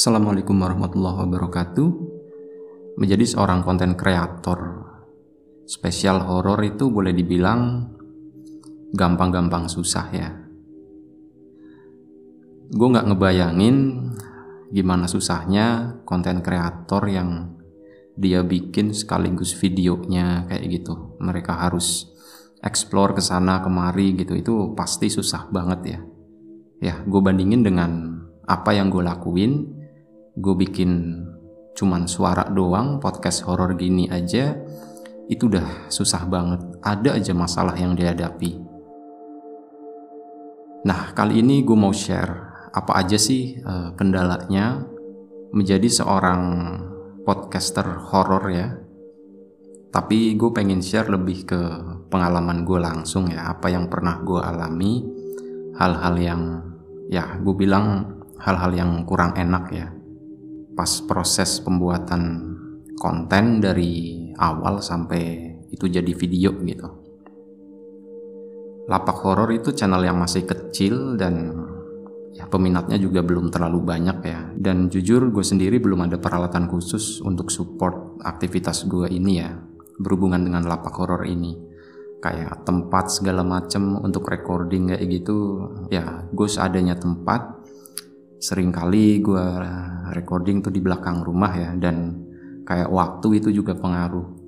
Assalamualaikum warahmatullahi wabarakatuh. Menjadi seorang konten kreator spesial horor itu boleh dibilang gampang-gampang susah ya. Gue nggak ngebayangin gimana susahnya konten kreator yang dia bikin sekaligus videonya kayak gitu. Mereka harus explore ke sana kemari gitu. Itu pasti susah banget ya. Ya, gue bandingin dengan apa yang gue lakuin gue bikin cuman suara doang podcast horor gini aja itu udah susah banget. Ada aja masalah yang dihadapi. Nah kali ini gue mau share apa aja sih uh, kendalanya menjadi seorang podcaster horor ya. Tapi gue pengen share lebih ke pengalaman gue langsung ya apa yang pernah gue alami hal-hal yang ya gue bilang hal-hal yang kurang enak ya pas proses pembuatan konten dari awal sampai itu jadi video gitu. Lapak horor itu channel yang masih kecil dan ya peminatnya juga belum terlalu banyak ya. Dan jujur gue sendiri belum ada peralatan khusus untuk support aktivitas gue ini ya berhubungan dengan lapak horor ini kayak tempat segala macem untuk recording kayak gitu ya gue seadanya tempat sering kali gue recording tuh di belakang rumah ya dan kayak waktu itu juga pengaruh.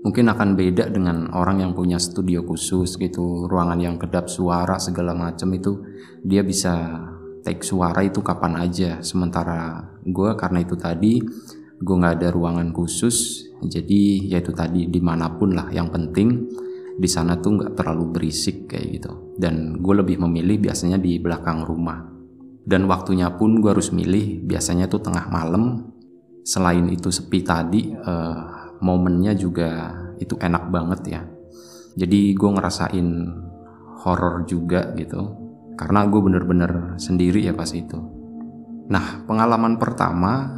Mungkin akan beda dengan orang yang punya studio khusus gitu ruangan yang kedap suara segala macam itu dia bisa take suara itu kapan aja. Sementara gue karena itu tadi gue nggak ada ruangan khusus jadi ya itu tadi di mana pun lah yang penting di sana tuh nggak terlalu berisik kayak gitu. Dan gue lebih memilih biasanya di belakang rumah dan waktunya pun gue harus milih biasanya tuh tengah malam. Selain itu sepi tadi uh, momennya juga itu enak banget ya. Jadi gue ngerasain horor juga gitu. Karena gue bener-bener sendiri ya pas itu. Nah pengalaman pertama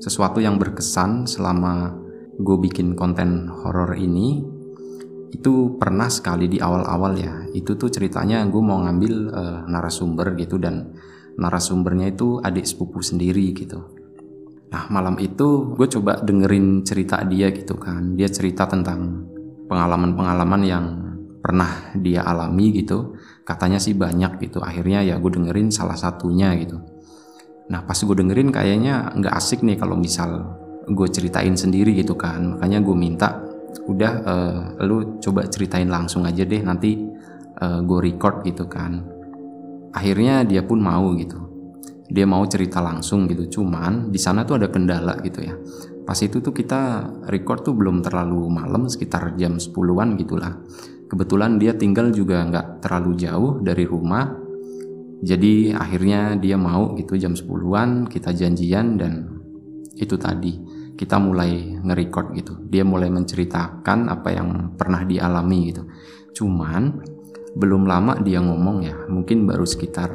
sesuatu yang berkesan selama gue bikin konten horor ini itu pernah sekali di awal-awal ya. Itu tuh ceritanya gue mau ngambil uh, narasumber gitu dan narasumbernya itu adik sepupu sendiri gitu. Nah malam itu gue coba dengerin cerita dia gitu kan. Dia cerita tentang pengalaman-pengalaman yang pernah dia alami gitu. Katanya sih banyak gitu. Akhirnya ya gue dengerin salah satunya gitu. Nah pas gue dengerin kayaknya nggak asik nih kalau misal gue ceritain sendiri gitu kan. Makanya gue minta udah uh, lu coba ceritain langsung aja deh. Nanti uh, gue record gitu kan akhirnya dia pun mau gitu dia mau cerita langsung gitu cuman di sana tuh ada kendala gitu ya pas itu tuh kita record tuh belum terlalu malam sekitar jam 10-an gitulah kebetulan dia tinggal juga nggak terlalu jauh dari rumah jadi akhirnya dia mau gitu jam 10-an kita janjian dan itu tadi kita mulai nge-record gitu. Dia mulai menceritakan apa yang pernah dialami gitu. Cuman belum lama dia ngomong ya, mungkin baru sekitar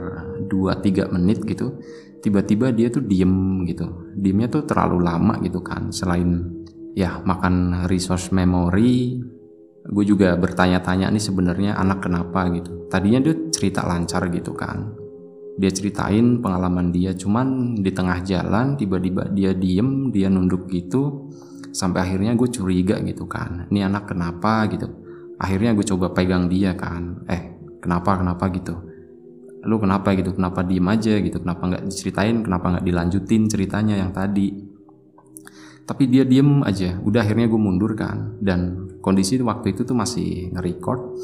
2-3 menit gitu. Tiba-tiba dia tuh diem gitu. Diemnya tuh terlalu lama gitu kan. Selain ya makan resource memory, gue juga bertanya-tanya nih sebenarnya anak kenapa gitu. Tadinya dia cerita lancar gitu kan dia ceritain pengalaman dia cuman di tengah jalan tiba-tiba dia diem dia nunduk gitu sampai akhirnya gue curiga gitu kan ini anak kenapa gitu akhirnya gue coba pegang dia kan. Eh kenapa kenapa gitu? Lu kenapa gitu? Kenapa diem aja gitu? Kenapa nggak diceritain? Kenapa nggak dilanjutin ceritanya yang tadi? Tapi dia diem aja. Udah akhirnya gue mundur kan. Dan kondisi waktu itu tuh masih nge-record.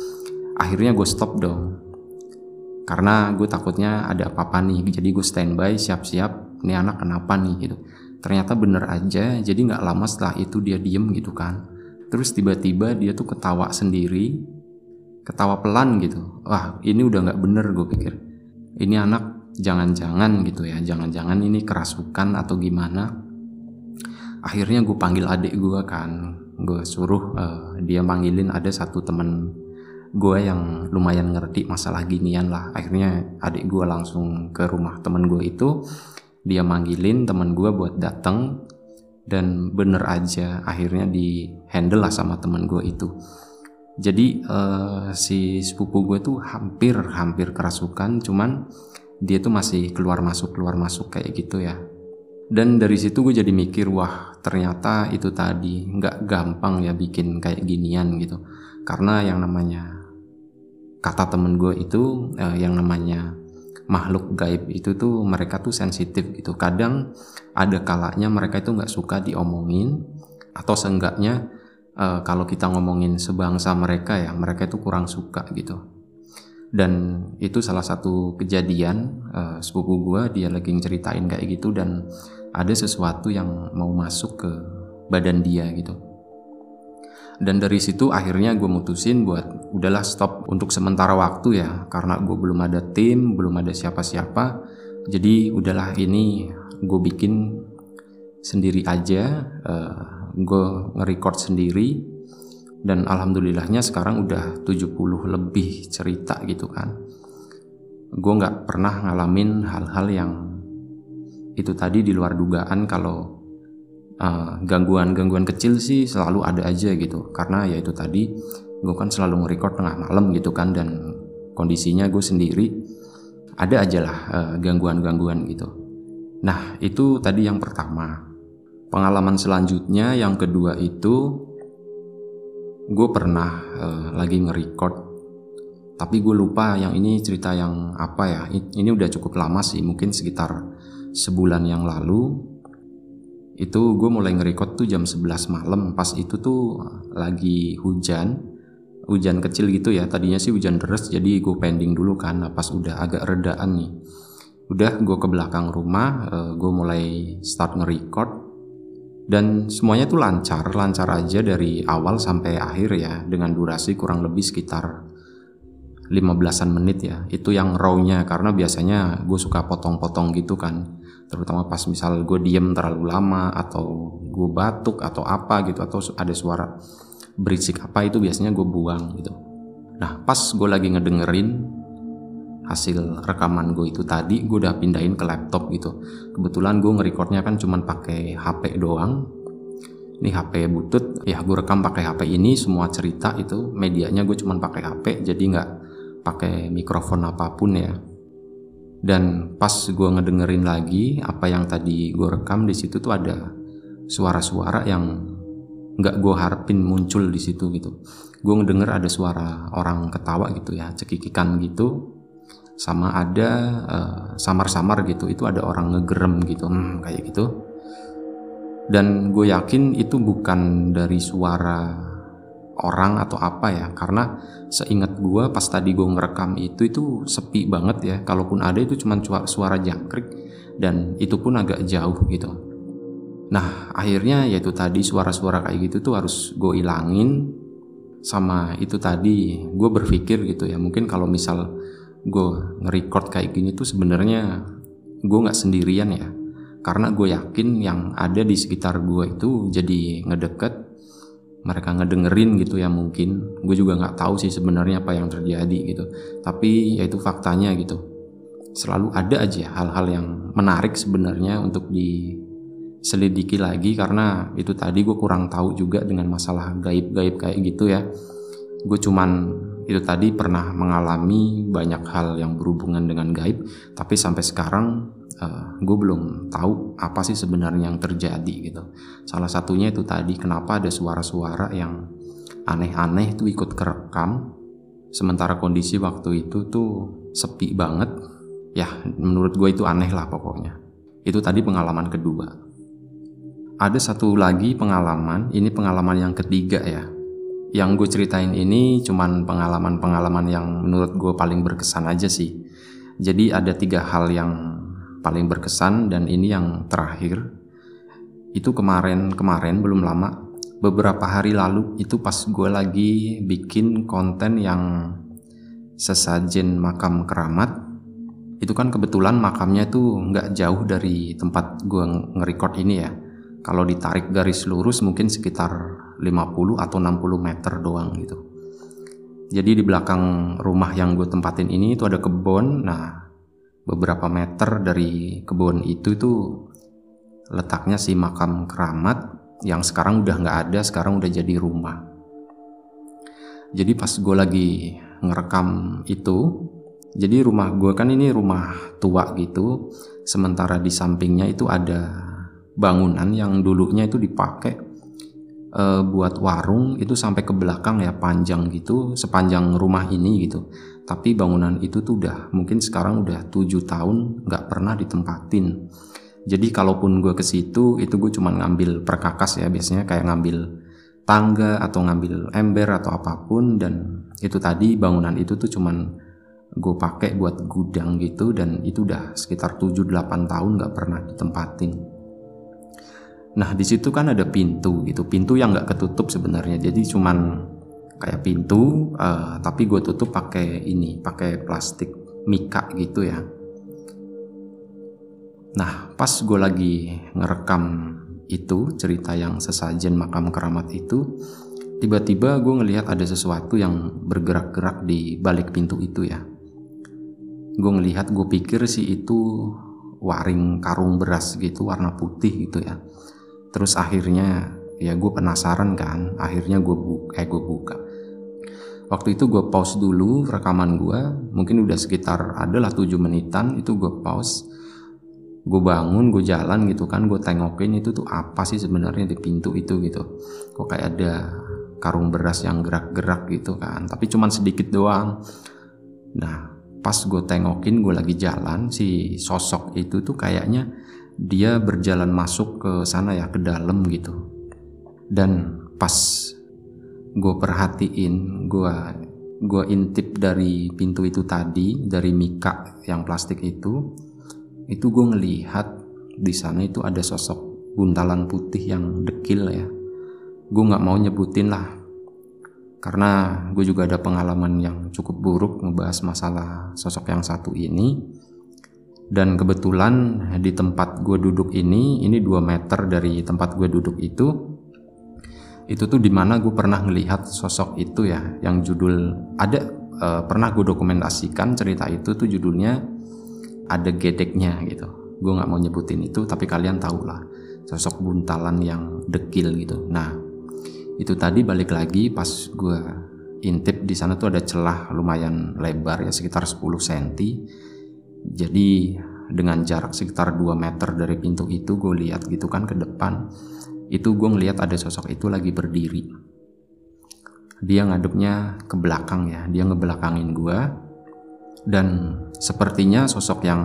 Akhirnya gue stop dong. Karena gue takutnya ada apa-apa nih. Jadi gue standby siap-siap ini anak kenapa nih? gitu. Ternyata bener aja. Jadi nggak lama setelah itu dia diem gitu kan terus tiba-tiba dia tuh ketawa sendiri ketawa pelan gitu. Wah ini udah nggak bener gue pikir. Ini anak jangan-jangan gitu ya jangan-jangan ini kerasukan atau gimana. Akhirnya gue panggil adik gue kan. Gue suruh uh, dia manggilin ada satu temen gue yang lumayan ngerti masalah ginian lah. Akhirnya adik gue langsung ke rumah temen gue itu. Dia manggilin temen gue buat dateng dan bener aja akhirnya di handle lah sama temen gue itu. Jadi uh, si sepupu gue tuh hampir hampir kerasukan cuman dia tuh masih keluar masuk keluar masuk kayak gitu ya. Dan dari situ gue jadi mikir wah ternyata itu tadi nggak gampang ya bikin kayak ginian gitu. Karena yang namanya kata temen gue itu eh, yang namanya makhluk gaib itu tuh mereka tuh sensitif gitu. Kadang ada kalanya mereka itu nggak suka diomongin atau seenggaknya eh, kalau kita ngomongin sebangsa mereka ya mereka itu kurang suka gitu. Dan itu salah satu kejadian uh, sepupu gue dia lagi ceritain kayak gitu dan ada sesuatu yang mau masuk ke badan dia gitu dan dari situ akhirnya gue mutusin buat udahlah stop untuk sementara waktu ya karena gue belum ada tim belum ada siapa-siapa. Jadi udahlah ini gue bikin sendiri aja uh, gue nge-record sendiri. Dan alhamdulillahnya sekarang udah 70 lebih cerita gitu kan. Gue nggak pernah ngalamin hal-hal yang itu tadi di luar dugaan kalau gangguan gangguan-gangguan kecil sih selalu ada aja gitu. Karena ya itu tadi gue kan selalu nge-record tengah malam gitu kan dan kondisinya gue sendiri ada aja lah uh, gangguan-gangguan gitu. Nah itu tadi yang pertama. Pengalaman selanjutnya yang kedua itu gue pernah uh, lagi nge-record. Tapi gue lupa yang ini cerita yang apa ya. Ini udah cukup lama sih mungkin sekitar sebulan yang lalu itu gue mulai nge-record tuh jam 11 malam. Pas itu tuh lagi hujan hujan kecil gitu ya. Tadinya sih hujan deras jadi gue pending dulu kan. Nah, pas udah agak redaan nih udah gue ke belakang rumah eh, gue mulai start nge-record. Dan semuanya tuh lancar lancar aja dari awal sampai akhir ya. Dengan durasi kurang lebih sekitar 15an menit ya. Itu yang raw-nya karena biasanya gue suka potong-potong gitu kan terutama pas misal gue diem terlalu lama atau gue batuk atau apa gitu atau ada suara berisik apa itu biasanya gue buang gitu. Nah pas gue lagi ngedengerin hasil rekaman gue itu tadi gue udah pindahin ke laptop gitu. Kebetulan gue ngerekornya kan cuman pakai HP doang. Ini HP butut ya gue rekam pakai HP ini semua cerita itu medianya gue cuman pakai HP jadi nggak pakai mikrofon apa pun ya dan pas gue ngedengerin lagi apa yang tadi gue rekam di situ tuh ada suara-suara yang nggak gue harapin muncul di situ gitu. Gue ngedenger ada suara orang ketawa gitu ya cekikikan gitu. Sama ada uh, samar-samar gitu itu ada orang ngegerem gitu hmm, kayak gitu. Dan gue yakin itu bukan dari suara orang atau apa ya. Karena seingat gue pas tadi gue ngerekam itu itu sepi banget ya. Kalaupun ada itu cuma suara jangkrik dan itu pun agak jauh gitu. Nah akhirnya yaitu tadi suara-suara kayak gitu tuh harus gue ilangin sama itu tadi. Gue berpikir gitu ya mungkin kalau misal gue nge-record kayak gini tuh sebenarnya gue nggak sendirian ya. Karena gue yakin yang ada di sekitar gue itu jadi ngedeket mereka ngedengerin gitu ya mungkin. Gue juga nggak tahu sih sebenarnya apa yang terjadi gitu. Tapi ya itu faktanya gitu. Selalu ada aja hal-hal yang menarik sebenarnya untuk diselidiki lagi karena itu tadi gue kurang tahu juga dengan masalah gaib-gaib kayak gitu ya. Gue cuman itu tadi pernah mengalami banyak hal yang berhubungan dengan gaib tapi sampai sekarang uh, eh, gue belum tahu apa sih sebenarnya yang terjadi gitu. Salah satunya itu tadi kenapa ada suara-suara yang aneh-aneh itu ikut kerekam, sementara kondisi waktu itu tuh sepi banget. Ya menurut gue itu aneh lah pokoknya. Itu tadi pengalaman kedua. Ada satu lagi pengalaman, ini pengalaman yang ketiga ya. Yang gue ceritain ini cuman pengalaman-pengalaman yang menurut gue paling berkesan aja sih. Jadi ada tiga hal yang paling berkesan dan ini yang terakhir. Itu kemarin-kemarin belum lama beberapa hari lalu itu pas gue lagi bikin konten yang sesajen makam keramat itu kan kebetulan makamnya tuh nggak jauh dari tempat gue nge-record ini ya. Kalau ditarik garis lurus mungkin sekitar 50 atau 60 meter doang gitu. Jadi di belakang rumah yang gue tempatin ini itu ada kebun. Nah beberapa meter dari kebun itu tuh letaknya si makam keramat yang sekarang udah nggak ada sekarang udah jadi rumah jadi pas gue lagi ngerekam itu Jadi rumah gue kan ini rumah tua gitu, sementara di sampingnya itu ada bangunan yang dulunya itu dipakai e, buat warung itu sampai ke belakang ya panjang gitu sepanjang rumah ini gitu. Tapi bangunan itu tuh udah mungkin sekarang udah tujuh tahun nggak pernah ditempatin. Jadi kalaupun gue ke situ itu gue cuma ngambil perkakas ya biasanya kayak ngambil tangga atau ngambil ember atau apa pun dan itu tadi bangunan itu tuh cuman gue pakai buat gudang gitu dan itu udah sekitar 7-8 tahun gak pernah ditempatin. Nah di situ kan ada pintu gitu, pintu yang gak ketutup sebenarnya, jadi cuman kayak pintu, uh, tapi gue tutup pakai ini, pakai plastik mika gitu ya. Nah pas gue lagi ngerekam itu cerita yang sesajen makam keramat itu, tiba-tiba gue ngelihat ada sesuatu yang bergerak-gerak di balik pintu itu ya. Gue ngelihat gue pikir sih itu waring karung beras gitu warna putih gitu ya. Terus akhirnya ya gue penasaran kan akhirnya gue buka eh gue buka waktu itu gue pause dulu rekaman gue mungkin udah sekitar adalah 7 menitan itu gue pause. Gue bangun gue jalan gitu kan gue tengokin itu tuh apa sih sebenarnya di pintu itu gitu. Kok kayak ada karung beras yang gerak-gerak gitu kan tapi cuman sedikit doang. Nah pas gue tengokin gue lagi jalan si sosok itu tuh kayaknya dia berjalan masuk ke sana ya ke dalam gitu. Dan pas gue perhatiin gue gue intip dari pintu itu tadi dari mika yang plastik itu itu gue ngelihat di sana itu ada sosok buntalan putih yang dekil ya. Gue nggak mau nyebutin lah karena gue juga ada pengalaman yang cukup buruk ngebahas masalah sosok yang satu ini. Dan kebetulan di tempat gue duduk ini ini 2 meter dari tempat gue duduk itu itu tuh di mana gue pernah ngelihat sosok itu ya yang judul ada e, pernah gue dokumentasikan cerita itu tuh judulnya ada gedeknya gitu. Gue nggak mau nyebutin itu tapi kalian tahu lah sosok buntalan yang dekil gitu. Nah itu tadi balik lagi pas gue intip di sana tuh ada celah lumayan lebar ya sekitar 10 cm jadi dengan jarak sekitar 2 meter dari pintu itu gue lihat gitu kan ke depan itu gue ngeliat ada sosok itu lagi berdiri. Dia ngadepnya ke belakang ya dia ngebelakangin gue dan sepertinya sosok yang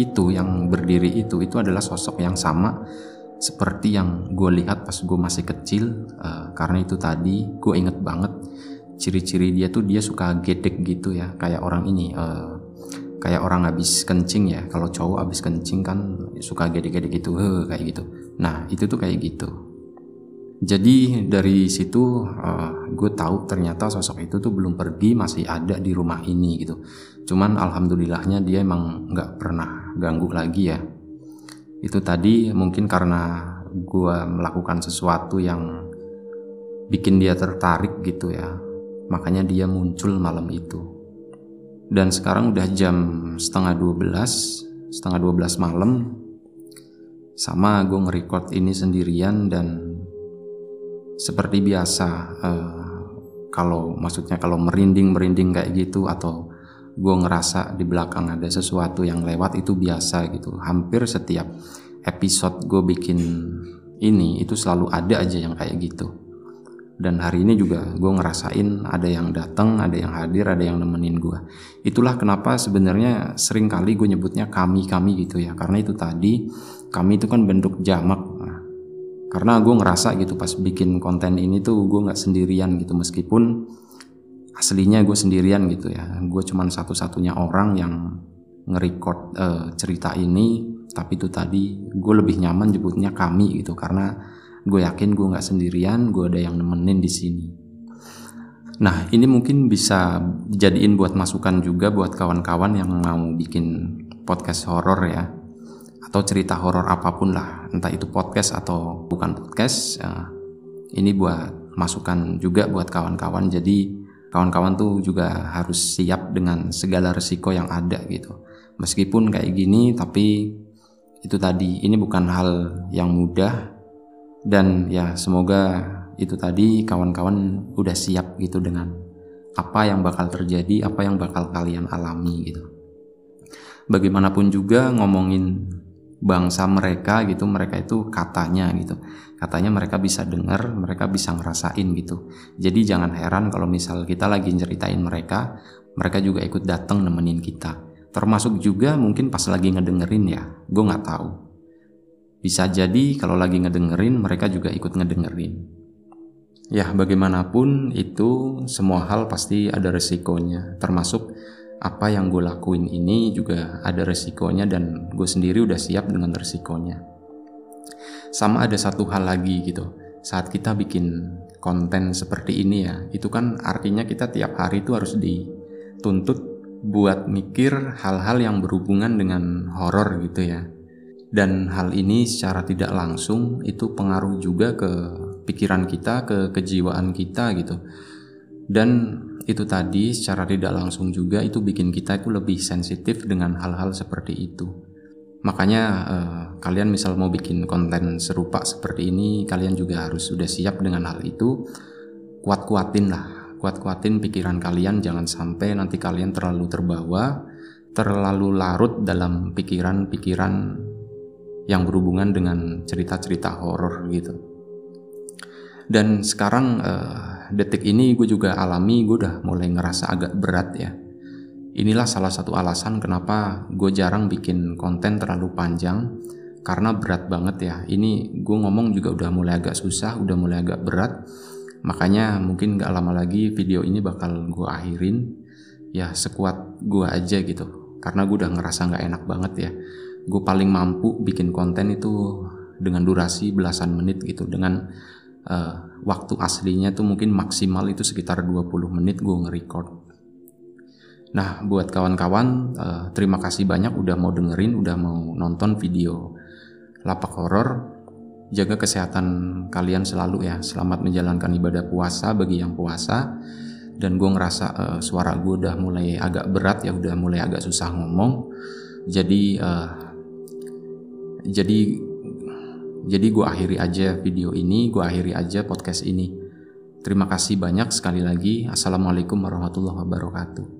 itu yang berdiri itu itu adalah sosok yang sama seperti yang gue lihat pas gue masih kecil. Uh, karena itu tadi gue inget banget ciri-ciri dia tuh dia suka gedek gitu ya kayak orang ini uh, kayak orang habis kencing ya. Kalau cowok habis kencing kan suka gedek-gedek gitu he, kayak gitu. Nah itu tuh kayak gitu. Jadi dari situ uh, eh, gue tahu ternyata sosok itu tuh belum pergi masih ada di rumah ini gitu. Cuman alhamdulillahnya dia emang nggak pernah ganggu lagi ya. Itu tadi mungkin karena gue melakukan sesuatu yang bikin dia tertarik gitu ya. Makanya dia muncul malam itu dan sekarang udah jam setengah 12 setengah 12 malam. Sama gue nge-record ini sendirian dan seperti biasa uh, kalau maksudnya kalau merinding merinding kayak gitu atau gue ngerasa di belakang ada sesuatu yang lewat itu biasa gitu. Hampir setiap episode gue bikin ini itu selalu ada aja yang kayak gitu dan hari ini juga gue ngerasain ada yang datang ada yang hadir ada yang nemenin gue itulah kenapa sebenarnya sering kali gue nyebutnya kami kami gitu ya. Karena itu tadi kami itu kan bentuk jamak. Nah, karena gue ngerasa gitu pas bikin konten ini tuh gue nggak sendirian gitu. Meskipun aslinya gue sendirian gitu ya. Gue cuman satu-satunya orang yang nge-record uh, cerita ini. Tapi itu tadi gue lebih nyaman nyebutnya kami gitu. Karena gue yakin gue nggak sendirian gue ada yang nemenin di sini. Nah ini mungkin bisa dijadiin buat masukan juga buat kawan-kawan yang mau bikin podcast horor ya. Atau cerita horor apa pun lah entah itu podcast atau bukan podcast ya, ini buat masukan juga buat kawan-kawan. Jadi kawan-kawan tuh juga harus siap dengan segala resiko yang ada gitu. Meskipun kayak gini tapi itu tadi ini bukan hal yang mudah dan ya semoga itu tadi kawan-kawan udah siap gitu dengan apa yang bakal terjadi, apa yang bakal kalian alami gitu. Bagaimanapun juga ngomongin bangsa mereka gitu, mereka itu katanya gitu. Katanya mereka bisa dengar, mereka bisa ngerasain gitu. Jadi jangan heran kalau misal kita lagi ceritain mereka, mereka juga ikut datang nemenin kita. Termasuk juga mungkin pas lagi ngedengerin ya, gue nggak tahu. Bisa jadi kalau lagi ngedengerin mereka juga ikut ngedengerin. Ya, bagaimanapun itu semua hal pasti ada resikonya, termasuk apa yang gue lakuin ini juga ada resikonya dan gue sendiri udah siap dengan resikonya. Sama ada satu hal lagi gitu, saat kita bikin konten seperti ini ya, itu kan artinya kita tiap hari itu harus dituntut buat mikir hal-hal yang berhubungan dengan horor gitu ya. Dan hal ini secara tidak langsung itu pengaruh juga ke pikiran kita, ke kejiwaan kita gitu. Dan itu tadi secara tidak langsung juga itu bikin kita itu lebih sensitif dengan hal-hal seperti itu. Makanya eh, kalian misal mau bikin konten serupa seperti ini, kalian juga harus sudah siap dengan hal itu. Kuat-kuatin lah, kuat-kuatin pikiran kalian jangan sampai nanti kalian terlalu terbawa, terlalu larut dalam pikiran-pikiran yang berhubungan dengan cerita-cerita horor gitu. Dan sekarang uh, detik ini gue juga alami gue udah mulai ngerasa agak berat ya. Inilah salah satu alasan kenapa gue jarang bikin konten terlalu panjang karena berat banget ya. Ini gue ngomong juga udah mulai agak susah udah mulai agak berat. Makanya mungkin gak lama lagi video ini bakal gue akhirin. Ya sekuat gue aja gitu. Karena gue udah ngerasa gak enak banget ya gue paling mampu bikin konten itu dengan durasi belasan menit gitu dengan uh, waktu aslinya tuh mungkin maksimal itu sekitar 20 menit gue nge-record. Nah, buat kawan-kawan, uh, terima kasih banyak udah mau dengerin, udah mau nonton video lapak horor. Jaga kesehatan kalian selalu ya. Selamat menjalankan ibadah puasa bagi yang puasa. Dan gue ngerasa uh, suara gue udah mulai agak berat ya, udah mulai agak susah ngomong. Jadi, uh, jadi jadi gue akhiri aja video ini, gue akhiri aja podcast ini. Terima kasih banyak sekali lagi. Assalamualaikum warahmatullahi wabarakatuh.